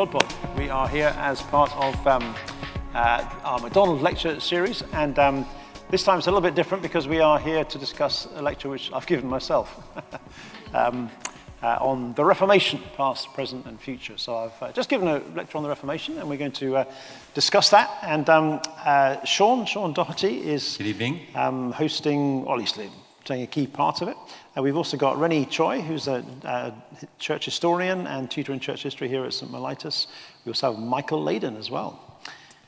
GodPod. We are here as part of um, uh, our McDonald lecture series, and um, this time it's a little bit different because we are here to discuss a lecture which I've given myself um, uh, on the Reformation, past, present, and future. So I've uh, just given a lecture on the Reformation, and we're going to uh, discuss that. And um, uh, Sean, Sean Doherty, is Good evening. Um, hosting, or least playing a key part of it. Uh, we've also got Rennie Choi, who's a, a, church historian and tutor in church history here at St. Mellitus. We also have Michael Layden as well.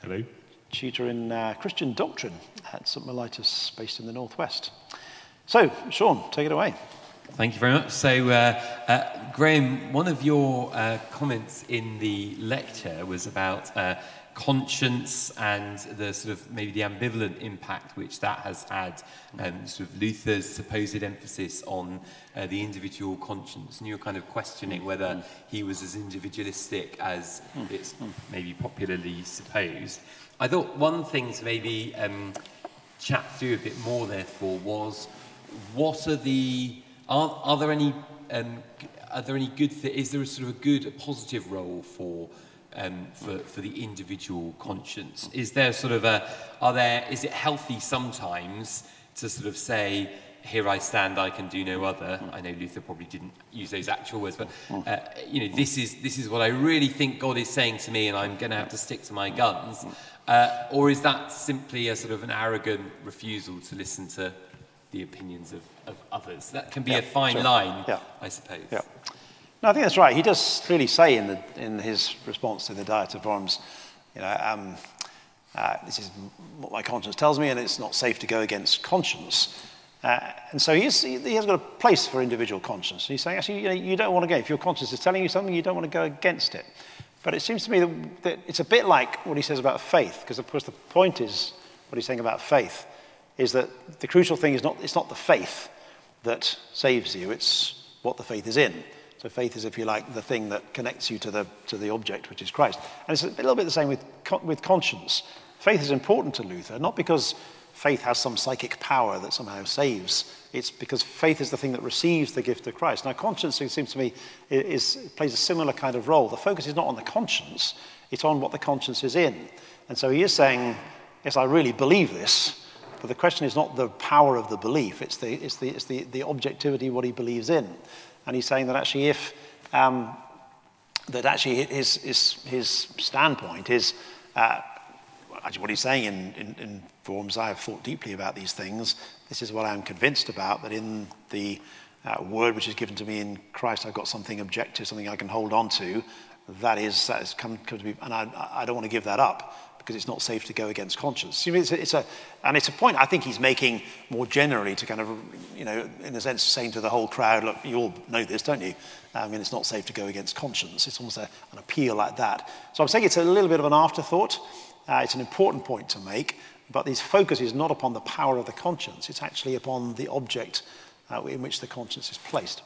Hello. Tutor in uh, Christian doctrine at St. Mellitus, based in the Northwest. So, Sean, take it away. Thank you very much. So, uh, uh, Graham, one of your uh, comments in the lecture was about uh, conscience and the sort of maybe the ambivalent impact which that has had, um, sort of Luther's supposed emphasis on uh, the individual conscience. And you're kind of questioning whether he was as individualistic as it's maybe popularly supposed. I thought one thing to maybe um, chat through a bit more, therefore, was what are the are, are there any um, are there any good th- is there a sort of a good a positive role for um, for, for the individual conscience? Is there sort of a, are there, is it healthy sometimes to sort of say, here I stand, I can do no other. I know Luther probably didn't use those actual words, but uh, you know, this is this is what I really think God is saying to me, and I'm going to have to stick to my guns. Uh, or is that simply a sort of an arrogant refusal to listen to the opinions of, of others? That can be yeah, a fine sure. line, yeah. I suppose. Yeah. No, I think that's right. He does clearly say in, the, in his response to the Diet of Worms, you know, um, uh, this is what my conscience tells me, and it's not safe to go against conscience. Uh, and so he, is, he, has got a place for individual conscience. He's saying, actually, you, know, you don't want to go. If your conscience is telling you something, you don't want to go against it. But it seems to me that, that it's a bit like what he says about faith, because of course the point is, what he's saying about faith, is that the crucial thing is not, it's not the faith that saves you, it's what the faith is in. So faith is, if you like, the thing that connects you to the, to the object, which is Christ. And it's a little bit the same with, with conscience. Faith is important to Luther, not because faith has some psychic power that somehow saves. It's because faith is the thing that receives the gift of Christ. Now, conscience, it seems to me, is, plays a similar kind of role. The focus is not on the conscience, it's on what the conscience is in. And so he is saying, yes, I really believe this, but the question is not the power of the belief, it's the, it's the, it's the, the objectivity, what he believes in. And he's saying that actually if, um, that actually his, his, his standpoint is, uh, actually what he's saying in, in, in Worms, I have thought deeply about these things. This is what I'm convinced about, that in the uh, word which is given to me in Christ, I've got something objective, something I can hold on to. That is, that has come, come to me, and I, I don't want to give that up because it's not safe to go against conscience. It's a, it's a, and it's a point I think he's making more generally to kind of, you know, in a sense, saying to the whole crowd, look, you all know this, don't you? I mean, it's not safe to go against conscience. It's almost a, an appeal like that. So I'm saying it's a little bit of an afterthought. Uh, it's an important point to make, but his focus is not upon the power of the conscience. It's actually upon the object uh, in which the conscience is placed.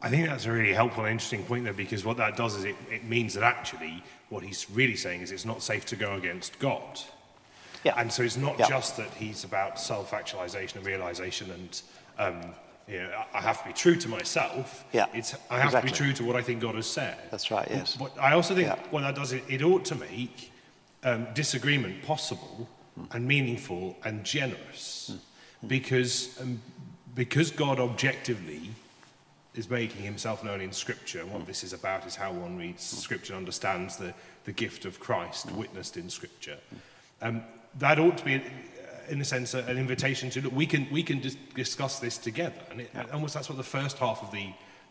I think that's a really helpful and interesting point there because what that does is it, it means that actually what he's really saying is it's not safe to go against God. Yeah. And so it's not yeah. just that he's about self-actualization and realization and um, you know, I have to be true to myself. Yeah. It's I have exactly. to be true to what I think God has said. That's right. Yes. But I also think yeah. what that does it, it ought to make um, disagreement possible mm. and meaningful and generous mm. because um, because God objectively is making himself known in Scripture. And what this is about is how one reads Scripture and understands the, the gift of Christ witnessed in Scripture. Um, that ought to be, uh, in a sense, an invitation to look, we can, we can dis- discuss this together. And it, almost that's what the first half of the,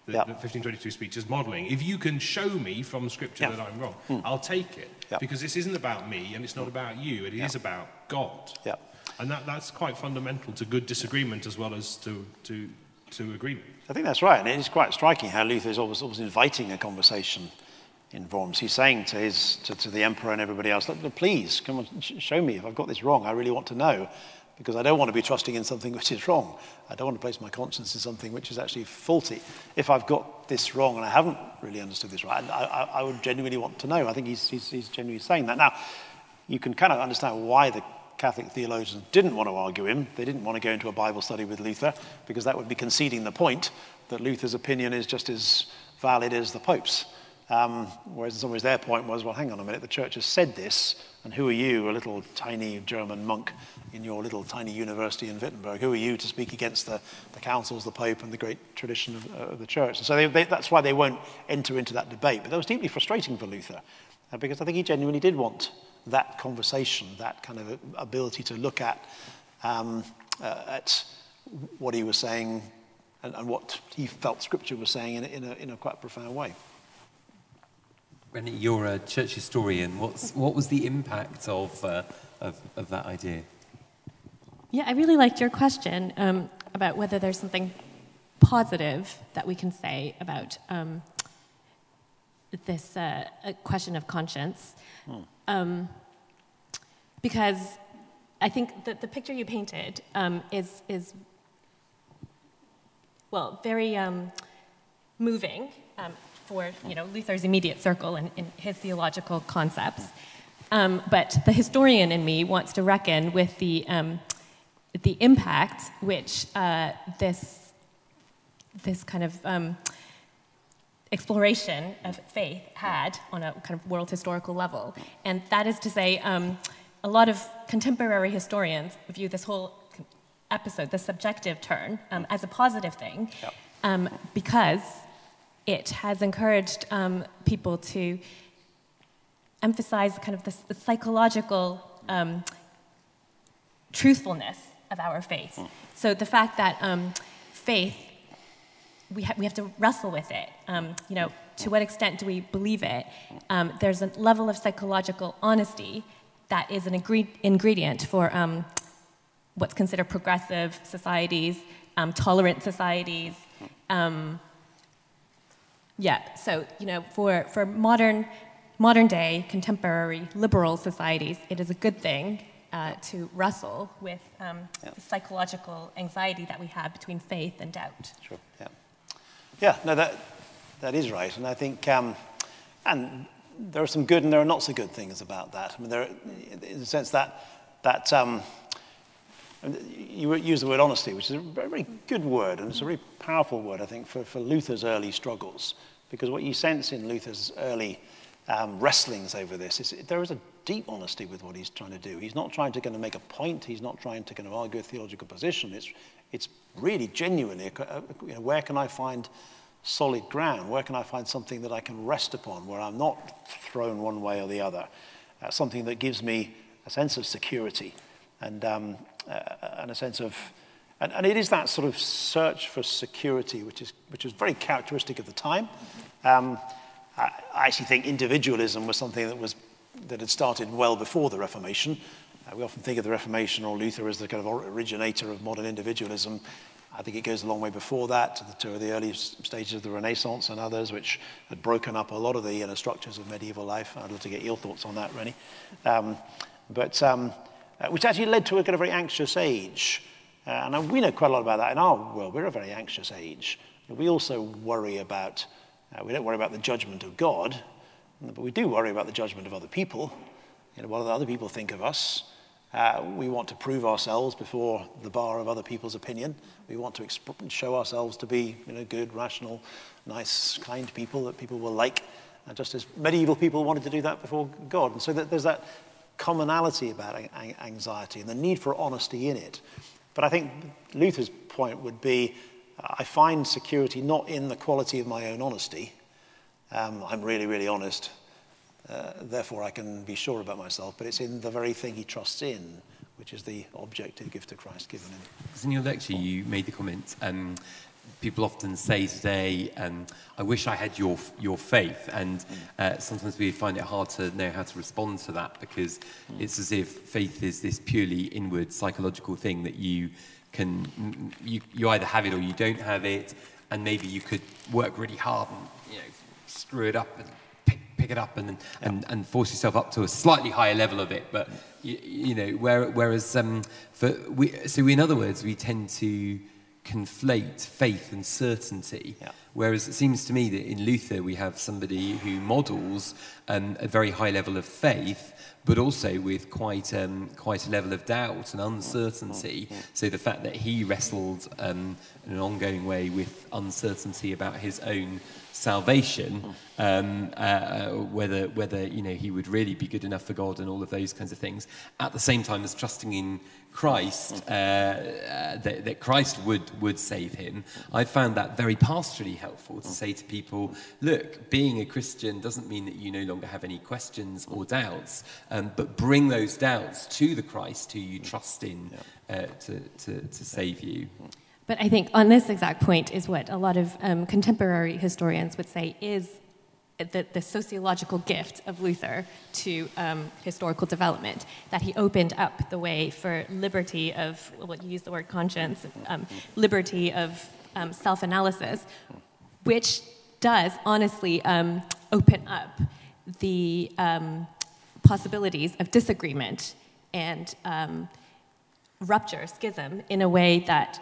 the, Yeah. the 1522 speech is modelling. If you can show me from Scripture Yeah. Hmm. that I'm wrong, I'll take it. Yeah. Because this isn't about me and it's not about you, it is about God. Yeah. And that, that's quite fundamental to good disagreement as well as to, to, to agreement. I think that's right, and it is quite striking how Luther is always, always inviting a conversation in Worms. He's saying to, his, to, to the emperor and everybody else, please, come on, sh- show me if I've got this wrong. I really want to know, because I don't want to be trusting in something which is wrong. I don't want to place my conscience in something which is actually faulty. If I've got this wrong and I haven't really understood this right, I, I, I would genuinely want to know. I think he's, he's, he's genuinely saying that. Now, you can kind of understand why the Catholic theologians didn't want to argue him. They didn't want to go into a Bible study with Luther because that would be conceding the point that Luther's opinion is just as valid as the Pope's. Um, whereas in some ways their point was, well, hang on a minute, the church has said this, and who are you, a little tiny German monk in your little tiny university in Wittenberg? Who are you to speak against the, the councils, the Pope, and the great tradition of, uh, the church? And so they, they, that's why they won't enter into that debate. But that was deeply frustrating for Luther, uh, because I think he genuinely did want that conversation, that kind of ability to look at, um, uh, at what he was saying and, and what he felt Scripture was saying in, a- in, a, in a quite profound way. Rennie, you're a church historian. What's, what was the impact of, uh, of, of that idea? Yeah, I really liked your question um, about whether there's something positive that we can say about um, this uh, question of conscience. Um, because I think that the picture you painted um, is, is, well, very um, moving um, for you know, Luther's immediate circle and, and his theological concepts. Um, but the historian in me wants to reckon with the, um, the impact which uh, this, this kind of um, exploration of faith had on a kind of world historical level. And that is to say, um, a lot of contemporary historians view this whole episode, the subjective turn, um, as a positive thing Yep. um, because it has encouraged um, people to emphasize kind of this, the psychological um, truthfulness of our faith. So the fact that um, faith, we, ha- we have to wrestle with it. Um, you know, to what extent do we believe it? Um, there's a level of psychological honesty that is an ingre- ingredient for um, what's considered progressive societies, um, tolerant societies. Um, yeah, so you know, for, for modern, modern day, contemporary liberal societies, it is a good thing uh, to wrestle with um, Yeah. the psychological anxiety that we have between faith and doubt. Sure. Yeah. Yeah. No, that that is right, and I think, um, and there are some good and there are not so good things about that. I mean, there, in the sense that that um, you use the word honesty, which is a very, very good word, and it's a very powerful word, I think, for, for Luther's early struggles, because what you sense in Luther's early um, wrestlings over this is there is a deep honesty with what he's trying to do. He's not trying to kind of make a point. He's not trying to kind of argue a theological position. It's, it's really genuinely, you know, where can I find solid ground? Where can I find something that I can rest upon, where I'm not thrown one way or the other? Uh, something that gives me a sense of security and, um, uh, and a sense of, and, and it is that sort of search for security, which is, which is very characteristic of the time. Um, I, I actually think individualism was something that was that had started well before the Reformation. Uh, we often think of the Reformation or Luther as the kind of originator of modern individualism. I think it goes a long way before that to the, to the early stages of the Renaissance and others, which had broken up a lot of the structures of medieval life. I'd love to get your thoughts on that, Rennie. Um, but um, uh, which actually led to a kind of very anxious age. Uh, and we know quite a lot about that in our world. We're a very anxious age. We also worry about, uh, we don't worry about the judgment of God, but we do worry about the judgment of other people. You know, what do other people think of us? Uh, we want to prove ourselves before the bar of other people's opinion. We want to show ourselves to be you know, good, rational, nice, kind people that people will like, uh, just as medieval people wanted to do that before God. And so that there's that commonality about an- anxiety and the need for honesty in it. But I think Luther's point would be uh, I find security not in the quality of my own honesty. Um, I'm really, really honest. Uh, therefore, I can be sure about myself. But it's in the very thing he trusts in, which is the objective gift of Christ given him. Because in your lecture, you made the comment um, people often say today, um, I wish I had your, your faith. And uh, sometimes we find it hard to know how to respond to that because it's as if faith is this purely inward psychological thing that you can, you, you either have it or you don't have it. And maybe you could work really hard and you know, screw it up and pick, it up and, and, and force yourself up to a slightly higher level of it. But, you, you know, where, whereas, um, for we, so in other words, we tend to conflate faith and certainty. Yeah. Whereas it seems to me that in Luther we have somebody who models um, a very high level of faith, but also with quite um, quite a level of doubt and uncertainty. So the fact that he wrestled um, in an ongoing way with uncertainty about his own salvation, um, uh, whether whether you know he would really be good enough for God and all of those kinds of things, at the same time as trusting in Christ uh, uh, that, that Christ would would save him. I found that very pastorally helpful to say to people, look, being a Christian doesn't mean that you no longer have any questions or doubts, um, but bring those doubts to the Christ who you trust in uh, to, to to save you. But I think on this exact point is what a lot of um, contemporary historians would say is the, the sociological gift of Luther to um, historical development, that he opened up the way for liberty of, well, you use the word conscience, um, liberty of um, self analysis, which does honestly um, open up the um, possibilities of disagreement and rupture, schism, in a way that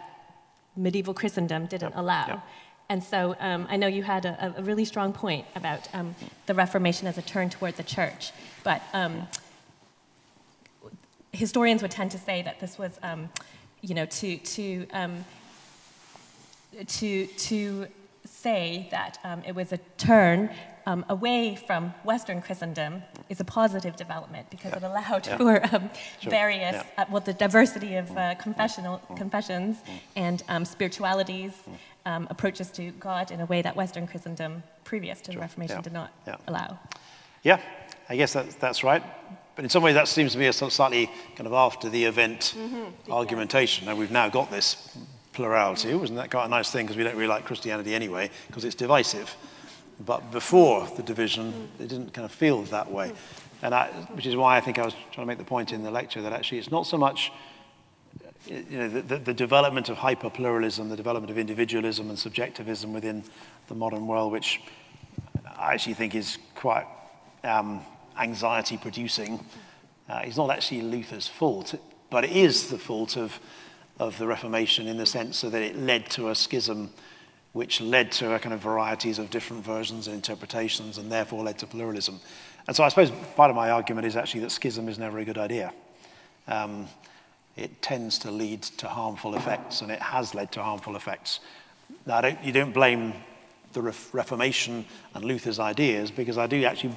medieval Christendom didn't allow. Yep. And so um, I know you had a, a really strong point about um, the Reformation as a turn toward the church, but um, historians would tend to say that this was, um, you know, to to um, to to say that um, it was a turn um, away from Western Christendom is a positive development because it allowed Yeah. for um, Sure. various, Yeah. uh, well, the diversity of uh, confessional confessions and um, spiritualities, um, approaches to God in a way that Western Christendom, previous to the Reformation, Yeah. did not Yeah. allow. Yeah, I guess that's, that's right. But in some ways, that seems to be a slightly kind of after the event argumentation. And we've now got this plurality. Wasn't that quite a nice thing? Because we don't really like Christianity anyway, because it's divisive. But before the division, it didn't kind of feel that way. And I, which is why I think I was trying to make the point in the lecture that actually it's not so much you know, the, the, the development of hyper-pluralism, the development of individualism and subjectivism within the modern world, which I actually think is quite um, anxiety-producing, uh, is not actually Luther's fault, but it is the fault of, of the Reformation in the sense so that it led to a schism which led to a kind of varieties of different versions and interpretations and therefore led to pluralism. And so I suppose part of my argument is actually that schism is never a good idea. Um, it tends to lead to harmful effects, and it has led to harmful effects. Now, don't, you don't blame the Ref- Reformation and Luther's ideas, because I do actually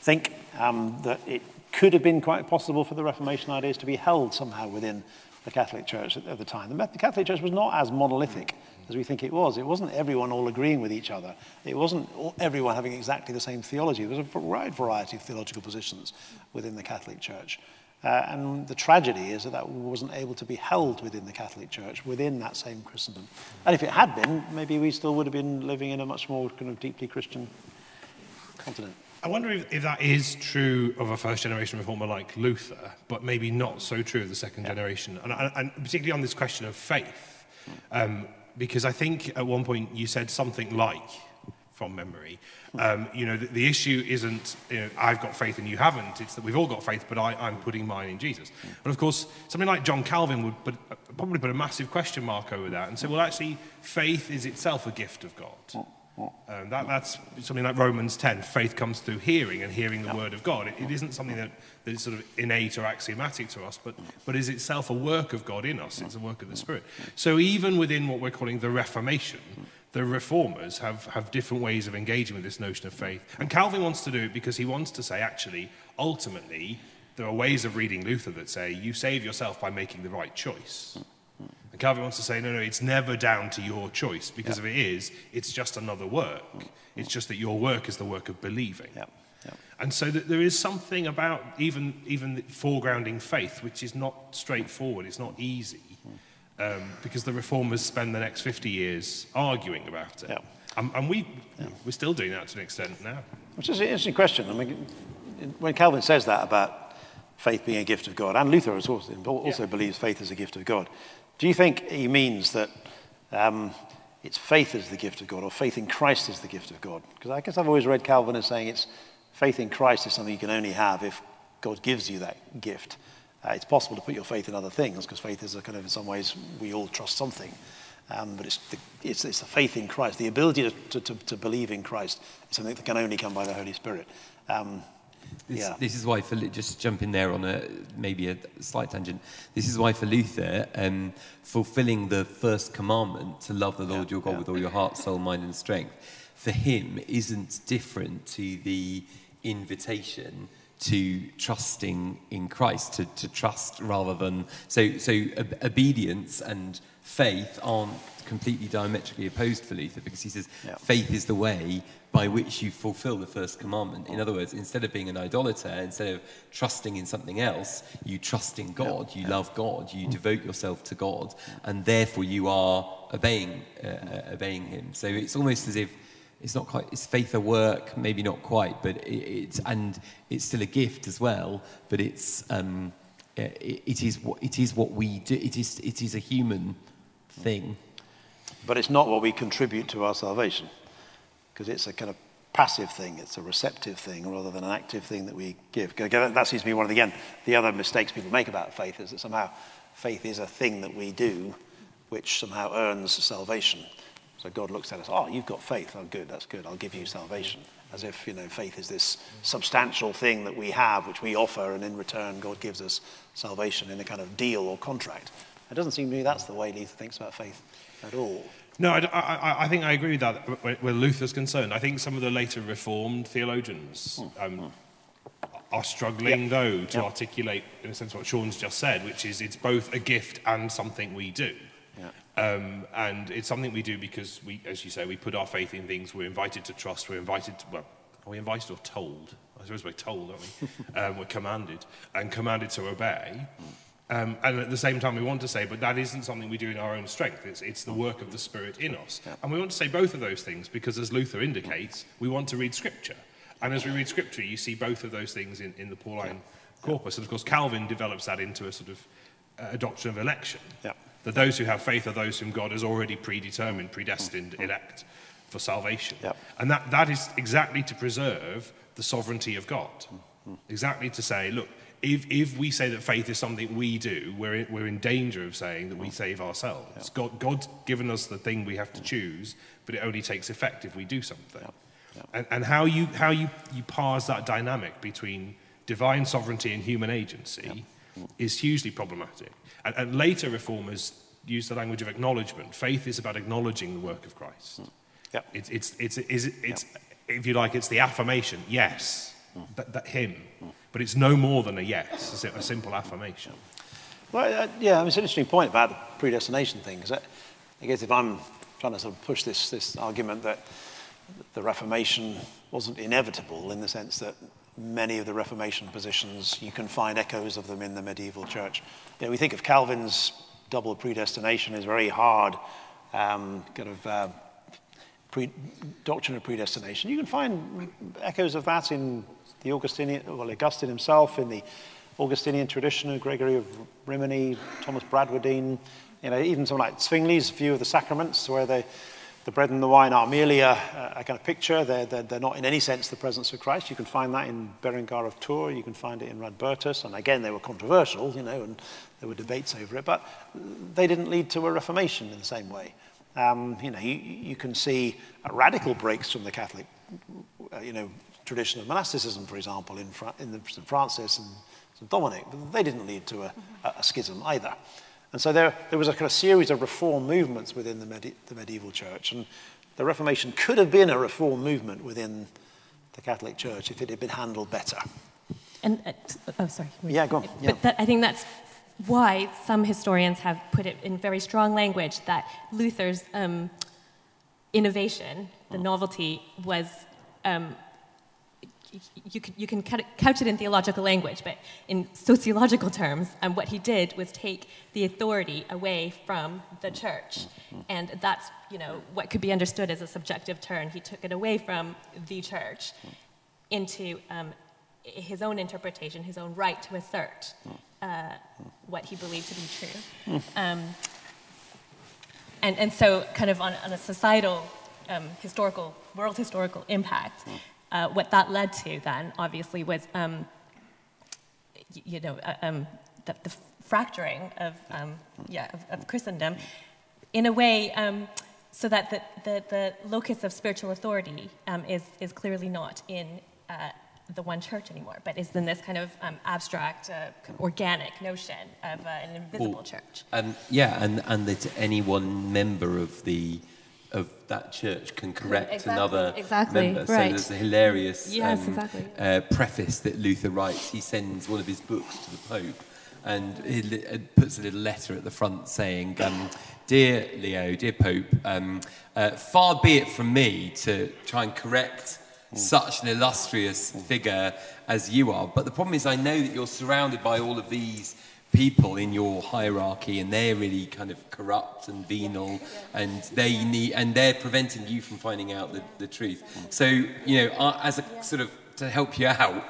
think um, that it could have been quite possible for the Reformation ideas to be held somehow within the Catholic Church at, at the time. The, the Catholic Church was not as monolithic as we think it was. It wasn't everyone all agreeing with each other. It wasn't all, everyone having exactly the same theology. There was a wide variety of theological positions within the Catholic Church. Uh, and the tragedy is that that wasn't able to be held within the Catholic Church, within that same Christendom. And if it had been, maybe we still would have been living in a much more kind of deeply Christian continent. I wonder if, if that is true of a first generation reformer like Luther, but maybe not so true of the second generation. And, and, and particularly on this question of faith, um, because I think at one point you said something like, from memory, um, you know, the, the issue isn't, you know, I've got faith and you haven't. It's that we've all got faith, but I, I'm putting mine in Jesus. And of course, something like John Calvin would put, probably put a massive question mark over that and say, well, actually, faith is itself a gift of God. Um, that, that's something like Romans 10. Faith comes through hearing and hearing the word of God. It, it isn't something that, that is sort of innate or axiomatic to us, but, but is itself a work of God in us. It's a work of the Spirit. So even within what we're calling the Reformation, the reformers have, have different ways of engaging with this notion of faith. And Calvin wants to do it because he wants to say, actually, ultimately, there are ways of reading Luther that say you save yourself by making the right choice. Calvin wants to say, no, no, it's never down to your choice, because if it is, it's just another work. It's just that your work is the work of believing. Yeah, yeah. And so that there is something about even, even foregrounding faith, which is not straightforward, it's not easy. um, because the reformers spend the next 50 years arguing about it. And, and we, we're still doing that to an extent now. Which is an interesting question. I mean, when Calvin says that about faith being a gift of God, and Luther also, also believes faith is a gift of God, do you think he means that um, it's faith is the gift of God or faith in Christ is the gift of God? Because I guess I've always read Calvin as saying it's faith in Christ is something you can only have if God gives you that gift. Uh, it's possible to put your faith in other things because faith is a kind of, in some ways, we all trust something. Um, but it's the, it's, it's the faith in Christ, the ability to, to, to, believe in Christ is something that can only come by the Holy Spirit. Um, This, yeah. this is why, for just jump in there on a maybe a slight tangent. This is why, for Luther, um, fulfilling the first commandment to love the Lord Yeah, your God yeah. with all your heart, soul, mind, and strength, for him isn't different to the invitation to trusting in Christ, to, to trust rather than so. So ob- obedience and faith aren't completely diametrically opposed for Luther because he says Yeah. faith is the way by which you fulfill the first commandment. In other words, instead of being an idolater, instead of trusting in something else, you trust in God, you love God, you devote yourself to God, and therefore you are obeying, uh, uh, obeying Him. So it's almost as if it's not quite, it's faith at work, maybe not quite, but it, it's, and it's still a gift as well, but it's, um, it, it, is what, it is what we do, it is, it is a human thing. but it's not what we contribute to our salvation because it's a kind of passive thing, it's a receptive thing rather than an active thing that we give. That seems to be one of the, again, the other mistakes people make about faith is that somehow faith is a thing that we do which somehow earns salvation. So God looks at us, oh, you've got faith. Oh, good, that's good. I'll give you salvation. As if, you know, faith is this substantial thing that we have, which we offer, and in return, God gives us salvation in a kind of deal or contract. It doesn't seem to me that's the way Luther thinks about faith at all. No, I, I, I think I agree with that where Luther's concerned. I think some of the later Reformed theologians um, are struggling, though, to articulate, in a sense, what Sean's just said, which is it's both a gift and something we do. Um, and it's something we do because we, as you say, we put our faith in things we're invited to trust, we're invited to, well, are we invited or told? I suppose we're told, aren't we? um, we're commanded, and commanded to obey. Um, and at the same time, we want to say, but that isn't something we do in our own strength. It's, it's the work of the Spirit in us. And we want to say both of those things because, as Luther indicates, we want to read Scripture. And as we read Scripture, you see both of those things in, in the Pauline corpus. And of course, Calvin develops that into a sort of uh, a doctrine of election. Yeah. That those who have faith are those whom God has already predetermined, predestined, elect for salvation. Yeah. And that, that is exactly to preserve the sovereignty of God. Exactly to say, look, if, if we say that faith is something we do, we're in, we're in danger of saying that we save ourselves. God, God's given us the thing we have to choose, but it only takes effect if we do something. And, and how, you, how you, you parse that dynamic between divine sovereignty and human agency is hugely problematic. And, and later reformers use the language of acknowledgement. Faith is about acknowledging the work of Christ. Hmm. Yep. It's, it's, it's, it's, it's, if you like, it's the affirmation, yes, hmm. that, that him. Hmm. But it's no more than a yes, it's a, a simple affirmation. Well, uh, yeah, I mean, it's an interesting point about the predestination thing, because I guess if I'm trying to sort of push this, this argument that the Reformation wasn't inevitable in the sense that many of the Reformation positions, you can find echoes of them in the medieval church. You know, we think of Calvin's double predestination as very hard um, kind of uh, pre- doctrine of predestination. You can find echoes of that in the Augustinian, well, Augustine himself, in the Augustinian tradition of Gregory of Rimini, Thomas Bradwardine, you know, even something like Zwingli's view of the sacraments, where they, the bread and the wine are merely a, a kind of picture. They're, they're, they're not in any sense the presence of Christ. You can find that in Berengar of Tours. You can find it in Radbertus. And again, they were controversial, you know, and there were debates over it. But they didn't lead to a reformation in the same way. Um, you know, you, you can see radical breaks from the Catholic, uh, you know, tradition of monasticism, for example, in, Fra- in the St. Francis and St. Dominic. But they didn't lead to a, a, schism either. And so there, there was a kind of series of reform movements within the, medi- the medieval church. And the Reformation could have been a reform movement within the Catholic Church if it had been handled better. And uh, oh, sorry. Yeah, go on. Yeah. But that, I think that's why some historians have put it in very strong language that Luther's um, innovation, the Mm. novelty, was um, you can, you can couch it in theological language, but in sociological terms, um, what he did was take the authority away from the church. And that's, you know, what could be understood as a subjective turn. He took it away from the church into um, his own interpretation, his own right to assert uh, what he believed to be true. Um, and, and so, kind of on, on a societal, um, historical, world historical impact, uh, what that led to then, obviously, was um, you know uh, um, the, the, fracturing of um, yeah of, of, Christendom in a way um, so that the, the, the, locus of spiritual authority um, is is clearly not in uh, the one church anymore, but is in this kind of um, abstract, uh, organic notion of uh, an invisible well, church. Um, yeah, and, and that any one member of the of that church can correct exactly, another exactly, member. Right. So there's a hilarious yes, um, exactly. uh, preface that Luther writes. He sends one of his books to the Pope and he li- uh, puts a little letter at the front saying, um, Dear Leo, dear Pope, um, uh, far be it from me to try and correct such an illustrious figure as you are. But the problem is, I know that you're surrounded by all of these people in your hierarchy and they're really kind of corrupt and venal and they need and they're preventing you from finding out the, the truth. So you know uh, as a sort of to help you out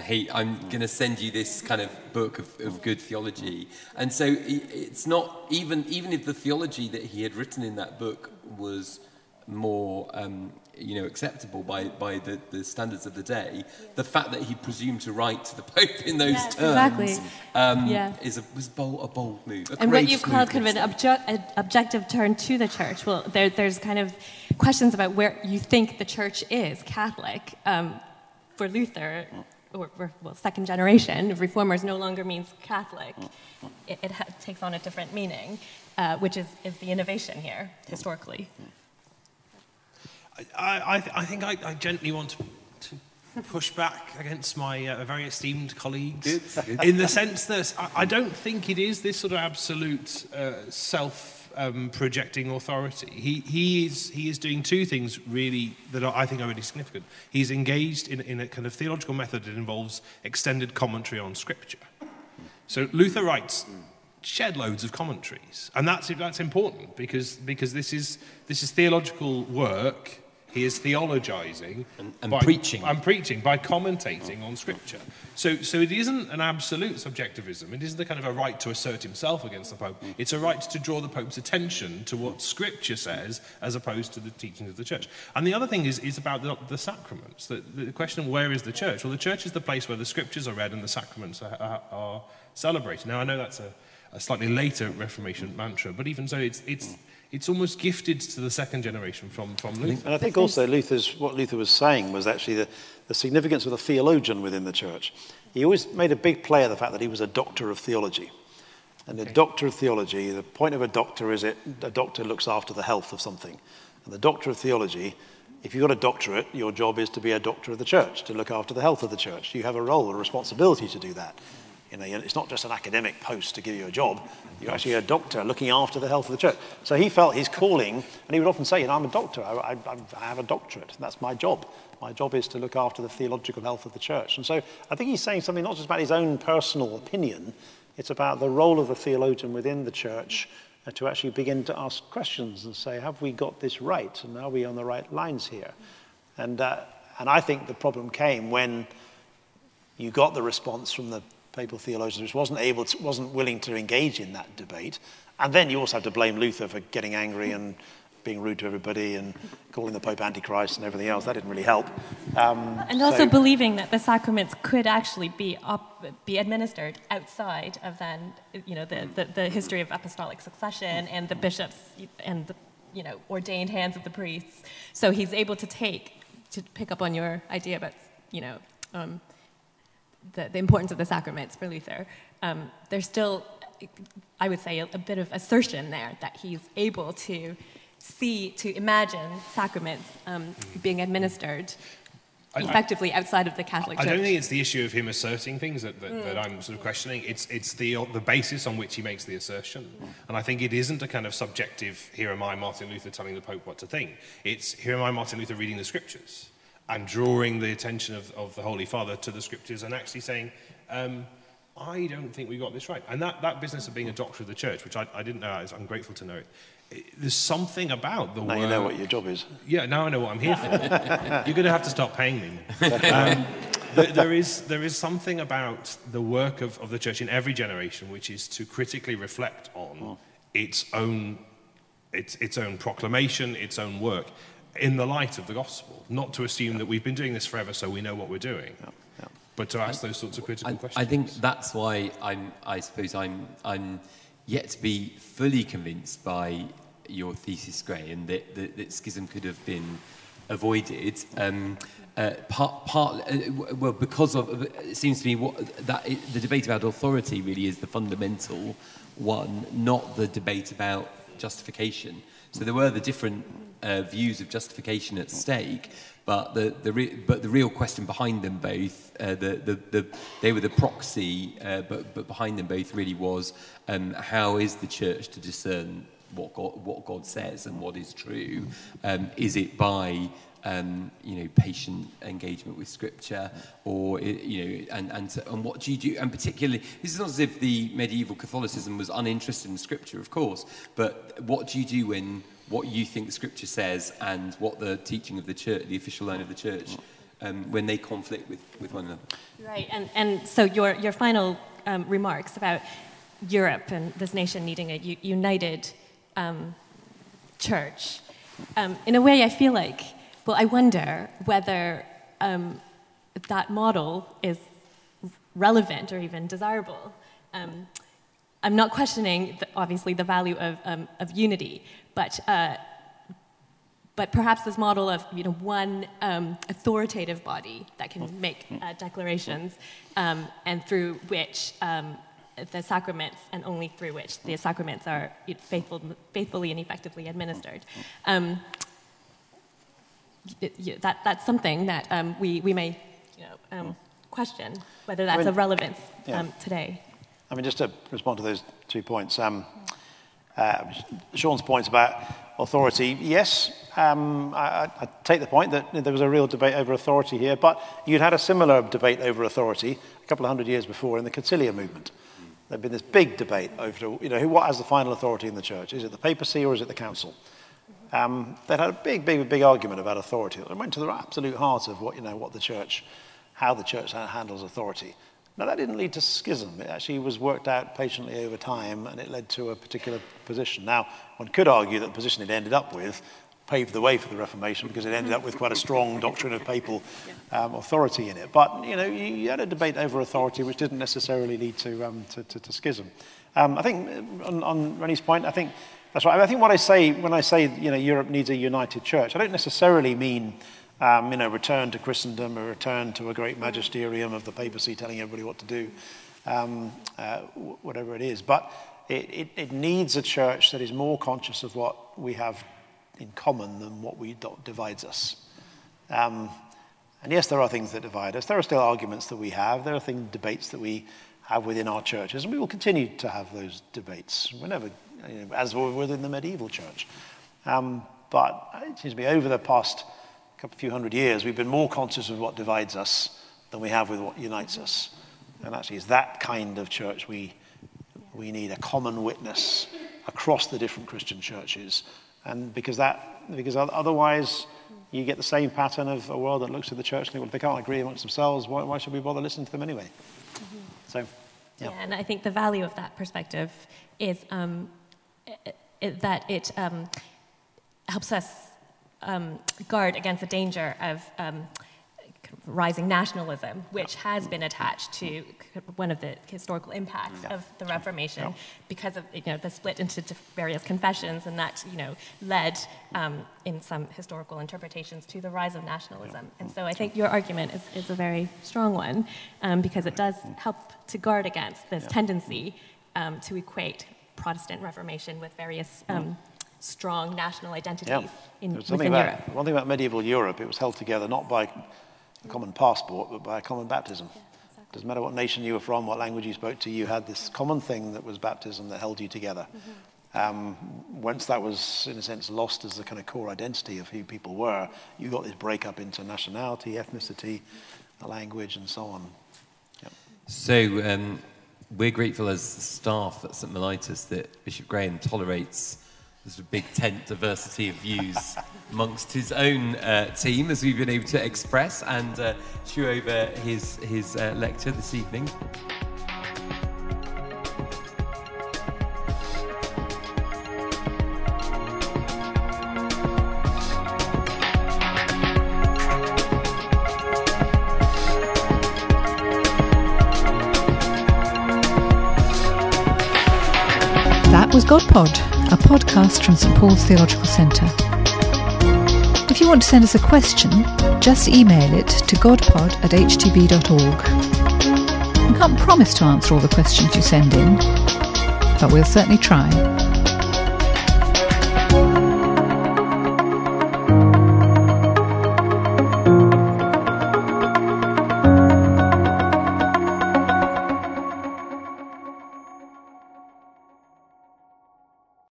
hey i'm going to send you this kind of book of, of good theology. And so it's not even even if the theology that he had written in that book was more um, you know, acceptable by, by the, the standards of the day, the fact that he presumed to write to the Pope in those yes, terms exactly. um, yeah. is a, was bold, a bold move. A and what you've called kind of an obje- objective turn to the church. Well, there, there's kind of questions about where you think the church is Catholic. Um, for Luther, or, or, well, second generation, reformers no longer means Catholic. It, it ha- takes on a different meaning, uh, which is, is the innovation here, historically. I, I, I think I, I, gently want to, to push back against my uh, very esteemed colleagues in the sense that I, I, don't think it is this sort of absolute uh, self um, projecting authority. He, he, is, he is doing two things really that are, I think are really significant. He's engaged in, in a kind of theological method that involves extended commentary on Scripture. So Luther writes shed loads of commentaries, and that's, that's important because, because this, is, this is theological work he is theologizing and, and by, preaching. And preaching by commentating on Scripture. So, so it isn't an absolute subjectivism. It isn't a kind of a right to assert himself against the Pope. It's a right to draw the Pope's attention to what Scripture says as opposed to the teachings of the Church. And the other thing is, is about the, the sacraments. The, the question of where is the Church? Well, the Church is the place where the Scriptures are read and the sacraments are, are, are celebrated. Now, I know that's a, a slightly later Reformation mantra, but even so, it's, it's, it's almost gifted to the second generation from, from Luther. And I think also Luther's, what Luther was saying was actually the, the significance of the theologian within the church. He always made a big play of the fact that he was a doctor of theology. And okay. a doctor of theology, the point of a doctor is it a doctor looks after the health of something. And the doctor of theology, if you've got a doctorate, your job is to be a doctor of the church, to look after the health of the church. You have a role, a responsibility to do that. You know, it's not just an academic post to give you a job. You're actually a doctor looking after the health of the church. So he felt his calling, and he would often say, you know, I'm a doctor. I, I, I have a doctorate. That's my job. My job is to look after the theological health of the church. And so I think he's saying something not just about his own personal opinion, it's about the role of the theologian within the church uh, to actually begin to ask questions and say, have we got this right? And are we on the right lines here? And, uh, and I think the problem came when you got the response from the papal theologians, which wasn't able to, wasn't willing to engage in that debate. And then you also have to blame Luther for getting angry and being rude to everybody and calling the Pope Antichrist and everything else. That didn't really help. Um, and also so, believing that the sacraments could actually be up, be administered outside of then, you know, the, the, the history of apostolic succession and the bishops and the, you know, ordained hands of the priests. So he's able to take, to pick up on your idea about, you know, um, the, the importance of the sacraments for Luther, um, there's still, I would say, a, a, bit of assertion there that he's able to see, to imagine sacraments um, being administered effectively outside of the Catholic Church. I don't think it's the issue of him asserting things that, that, mm. that, I'm sort of questioning. It's, it's the, the basis on which he makes the assertion. And I think it isn't a kind of subjective, here am I, Martin Luther, telling the Pope what to think. It's, here am I, Martin Luther, reading the scriptures and drawing the attention of, of the Holy Father to the scriptures and actually saying, um, I don't think we got this right. And that, that business of being a doctor of the church, which I, I didn't know, I'm grateful to know it, it, there's something about the Now word. you know what your job is. Yeah, now I know what I'm here for. You're going to have to stop paying me. Um, there, there, is, there is something about the work of, of the church in every generation which is to critically reflect on its own, its, its own proclamation, its own work in the light of the gospel. Not to assume that we've been doing this forever so we know what we're doing, but to ask those sorts of critical I, questions. I think that's why I'm, I suppose I'm, I'm yet to be fully convinced by your thesis, Graham, that, that, that schism could have been avoided. Um, uh, part, part, uh, well, because of it seems to me what that it, the debate about authority really is the fundamental one, not the debate about justification. So there were the different uh, views of justification at stake, but the, the re- but the real question behind them both, uh, the, the, the, they were the proxy, uh, but, but behind them both really was um, how is the church to discern what God, what God says and what is true? Um, is it by um, you know, patient engagement with scripture, or you know, and and and what do you do? And particularly, this is not as if the medieval Catholicism was uninterested in scripture, of course, but what do you do when what you think the scripture says and what the teaching of the church, the official line of the church, um, when they conflict with, with one another? Right, and and so your your final um, remarks about Europe and this nation needing a united um, church. Um, in a way, I feel like, well, I wonder whether um, that model is relevant or even desirable. Um, I'm not questioning, the, obviously, the value of, um, of unity, but, uh, but perhaps this model of you know, one um, authoritative body that can make uh, declarations um, and through which um, the sacraments, and only through which the sacraments are faithful, faithfully and effectively administered. Um, y- that, that's something that um, we, we may you know, um, question whether that's mean, of relevance yeah. um, today. I mean, just to respond to those two points, um, uh, Sean's points about authority, yes, um, I, I take the point that there was a real debate over authority here, but you'd had a similar debate over authority a couple of hundred years before in the conciliar movement. There'd been this big debate over, you know, who, what has the final authority in the church? Is it the papacy or is it the council? Um, they had a big, big, big argument about authority. It went to the absolute heart of what, you know, what the church, how the church handles authority. Now, that didn't lead to schism. It actually was worked out patiently over time, and it led to a particular position. Now, one could argue that the position it ended up with paved the way for the Reformation because it ended up with quite a strong doctrine of papal um, authority in it. But, you know, you, you, had a debate over authority which didn't necessarily lead to, um, to, to, to, schism. Um, I think, on, on Rennie's point, I think that's right. I think what I say when I say, you know, Europe needs a united church, I don't necessarily mean um, you know, return to Christendom, a return to a great magisterium of the papacy telling everybody what to do, um, uh, whatever it is. But it, it, it, needs a church that is more conscious of what we have in common than what we divides us. Um, and yes, there are things that divide us. There are still arguments that we have. There are things, debates that we have within our churches, and we will continue to have those debates. We're never, as were within the medieval church. Um, but it seems to me over the past a couple few hundred years, we've been more conscious of what divides us than we have with what unites us. And actually, it's that kind of church we, we need a common witness across the different Christian churches. And because, that, because otherwise, you get the same pattern of a world that looks at the church and think, well, if they can't agree amongst themselves, why, why should we bother listening to them anyway? Mm-hmm. So, yeah. yeah. And I think the value of that perspective is um, it, that it um, helps us um, guard against the danger of um, rising nationalism, which has been attached to one of the historical impacts yeah. of the Reformation yeah. because of you know, the split into various confessions, and that you know, led, um, in some historical interpretations, to the rise of nationalism. And so I think your argument is, is a very strong one um, because it does help to guard against this yeah. tendency um, to equate Protestant Reformation with various um, strong national identities yeah. in, within about, Europe. One thing about medieval Europe, it was held together not by a common passport, but by a common baptism. Yeah, exactly. Doesn't matter what nation you were from, what language you spoke to, you had this common thing that was baptism that held you together. Mm-hmm. um, once that was, in a sense, lost as the kind of core identity of who people were, you got this breakup into nationality, ethnicity, language, and so on. Yep. So um, we're grateful as staff at St. Mellitus that Bishop Graham tolerates this big tent diversity of views amongst his own uh, team, as we've been able to express, and uh, chew over his, his uh, lecture this evening. Was GodPod, a podcast from St Paul's Theological Centre. If you want to send us a question, just email it to godpod at htb.org. We can't promise to answer all the questions you send in, but we'll certainly try.